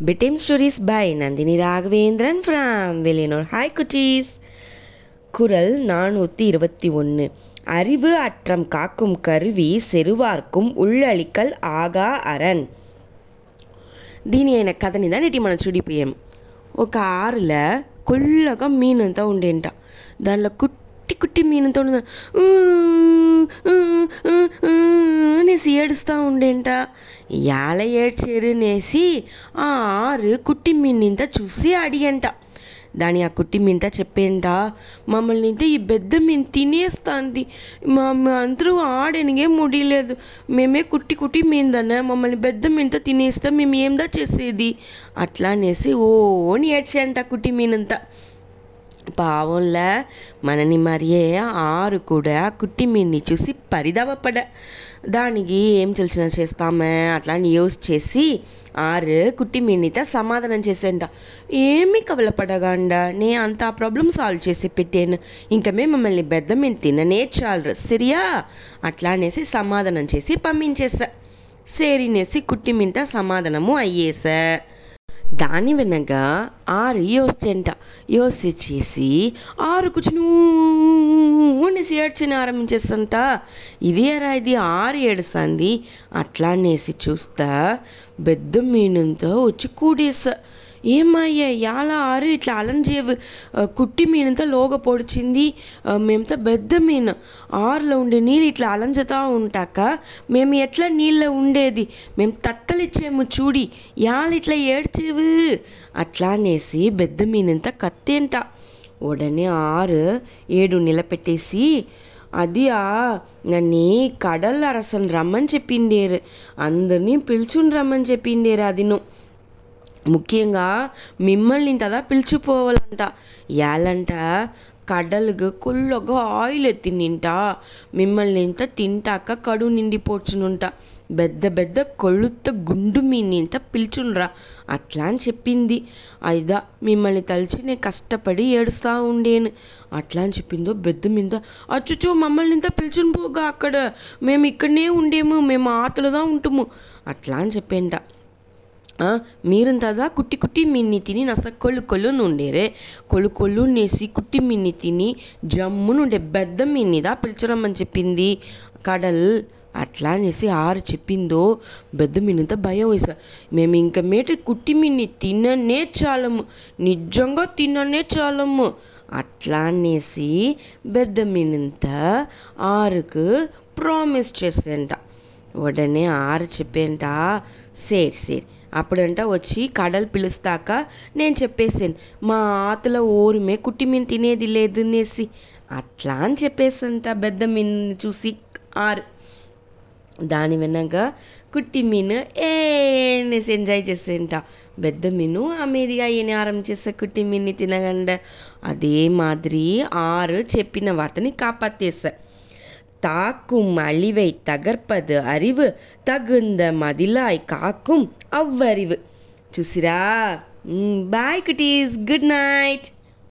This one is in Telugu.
Bedtime Stories by Nandini Raghavendran from Villanur. Hi குட்டீஸ் குரல் நானூற்றி இருபத்தி ஒன்று அறிவு அற்றம் காக்கும் கருவி செருவார்க்கும் உள்ளளிக்கல் ఆగా అరణ్ దీని అయిన కథని నేటి మనం చూడిపోయాం ఒక ఆరుల కొల్లగా మీనంతా ఉండేంట దానిలో కుట్టి కుట్టి మీనుతో అనేసి ఏడుస్తూ ఉండేంట. యాల ఏడ్చేరునేసి ఆ ఆరు కుట్టి మీనింత చూసి అడిగంట. దాని ఆ కుట్టి మీంత చెప్పేంట మమ్మల్ని ఇంత ఈ పెద్ద మీన్ తినేస్తాంది. మా అందరూ ఆడనిగే ముడిలేదు. మేమే కుట్టి కుట్టి మీందనే మమ్మల్ని పెద్ద మీంత తినేస్తే మేము ఏందా చేసేది? అట్లా అనేసి ఓ అని ఏడ్చేయంట కుట్టి మీనంతా. పావంలా మనని మరియే ఆరు కూడా కుట్టి మీన్ని చూసి పరిదాపపడ దానికి ఏం తెలిసిన చేస్తామే అట్లా యూస్ చేసి ఆరు కుట్టి మీనితో సమాధానం చేసేంట ఏమి కవలపడగాండ నే అంత ప్రాబ్లం సాల్వ్ చేసి పెట్టాను ఇంకా మేము మమ్మల్ని బెద్ద మీద తిననే చాలు సరియా అట్లా అనేసి సమాధానం చేసి పంపించేసా సేరినేసి కుట్టి మింట సమాధానము అయ్యేసా దాని వినగా ఆరు యోసిచంట చేసి ఆరు కూర్చుని అనేసి ఏడ్చని ఆరంభించేస్తంట. ఇది ఎరా ఇది ఆరు ఏడుసంది అట్లా అనేసి చూస్తా పెద్ద మీనంతో వచ్చి కూడేస. ఏమయ్యా? యాల ఆరు ఇట్లా అలంజేవు కుట్టి మీనంతా లోగ పొడిచింది మేమంతా పెద్ద మీన. ఆరులో ఉండే నీళ్ళు ఇట్లా అలంజతా ఉంటాక మేము ఎట్లా నీళ్ళ ఉండేది? మేము తక్కలిచ్చేము చూడి యాల ఇట్లా ఏడ్చేవు? అట్లా అనేసి పెద్ద మీనంతా కత్తేంట. ఉడనే ఆరు ఏడు నిలబెట్టేసి అది నన్ను కడల్ అరసని రమ్మని చెప్పిండేరు. అందరినీ పిలుచుని రమ్మని చెప్పిండేరు అదిను. ముఖ్యంగా మిమ్మల్ని ఇంతదా పిలిచిపోవాలంట. ఏలంట కడలుగా కుళ్ళగా ఆయిల్ ఎత్తినింట మిమ్మల్ని ఇంత తింటాక కడు నిండిపోచునుంట. పెద్ద పెద్ద కొళ్ళుత్త గుండు మీనింత పిలుచుండ్రా. అట్లా అని చెప్పింది. అయిదా మిమ్మల్ని తలిచి నేను కష్టపడి ఏడుస్తా ఉండేను. అట్లా అని చెప్పిందో బెద్ద మీద అచ్చుచో మమ్మల్ని ఇంత పిలుచుని పోగా అక్కడ. మేము ఇక్కడనే ఉండేము మేము ఆతలుదా ఉంటాము. అట్లా అని చెప్పేంట. మీరంతదా కుట్టి కుట్టి మిన్ని తిని నస కొళ్ళు కొలు నుండేరే నేసి కుట్టి మిన్ని తిని జమ్మునుండే పెద్ద మిన్నిదా పిలిచరమ్మని చెప్పింది. కడల్ అట్లా అనేసి ఆరు చెప్పిందో పెద్ద మిన్నంత భయం వేసా. మేము ఇంక మేట కుట్టి మిన్ని తిననే చాలము. నిజంగా తిననే చాలము. అట్లా అనేసి పెద్ద మిన్నంత ఆరుకు ప్రామిస్ చేసేంట. ఉడనే ఆరు చెప్పేంట సేర్ సేర్ అప్పుడంట వచ్చి కడలు పిలుస్తాక నేను చెప్పేసాను మా ఆతల ఓరుమే కుట్టి మీన్ తినేది లేదు అనేసి అట్లా అని చెప్పేసంత పెద్ద మీన్ చూసి ఆరు. దాని వెనక కుట్టి మీను ఏనేసి ఎంజాయ్ చేసేంట. పెద్ద మీను అమేదిగా ఆరం ఆరంభించేసే కుట్టి మీన్ని తినగండ. అదే మాదిరి ఆరు చెప్పిన వార్తని కాపాత్తేసా. தாக்கும் அழிவை தகர்ப்பது அறிவு தகுந்த மதிலாய் காக்கும் அவ்வறிவு. சுசிரா பாய் குட்டீஸ் குட் நைட்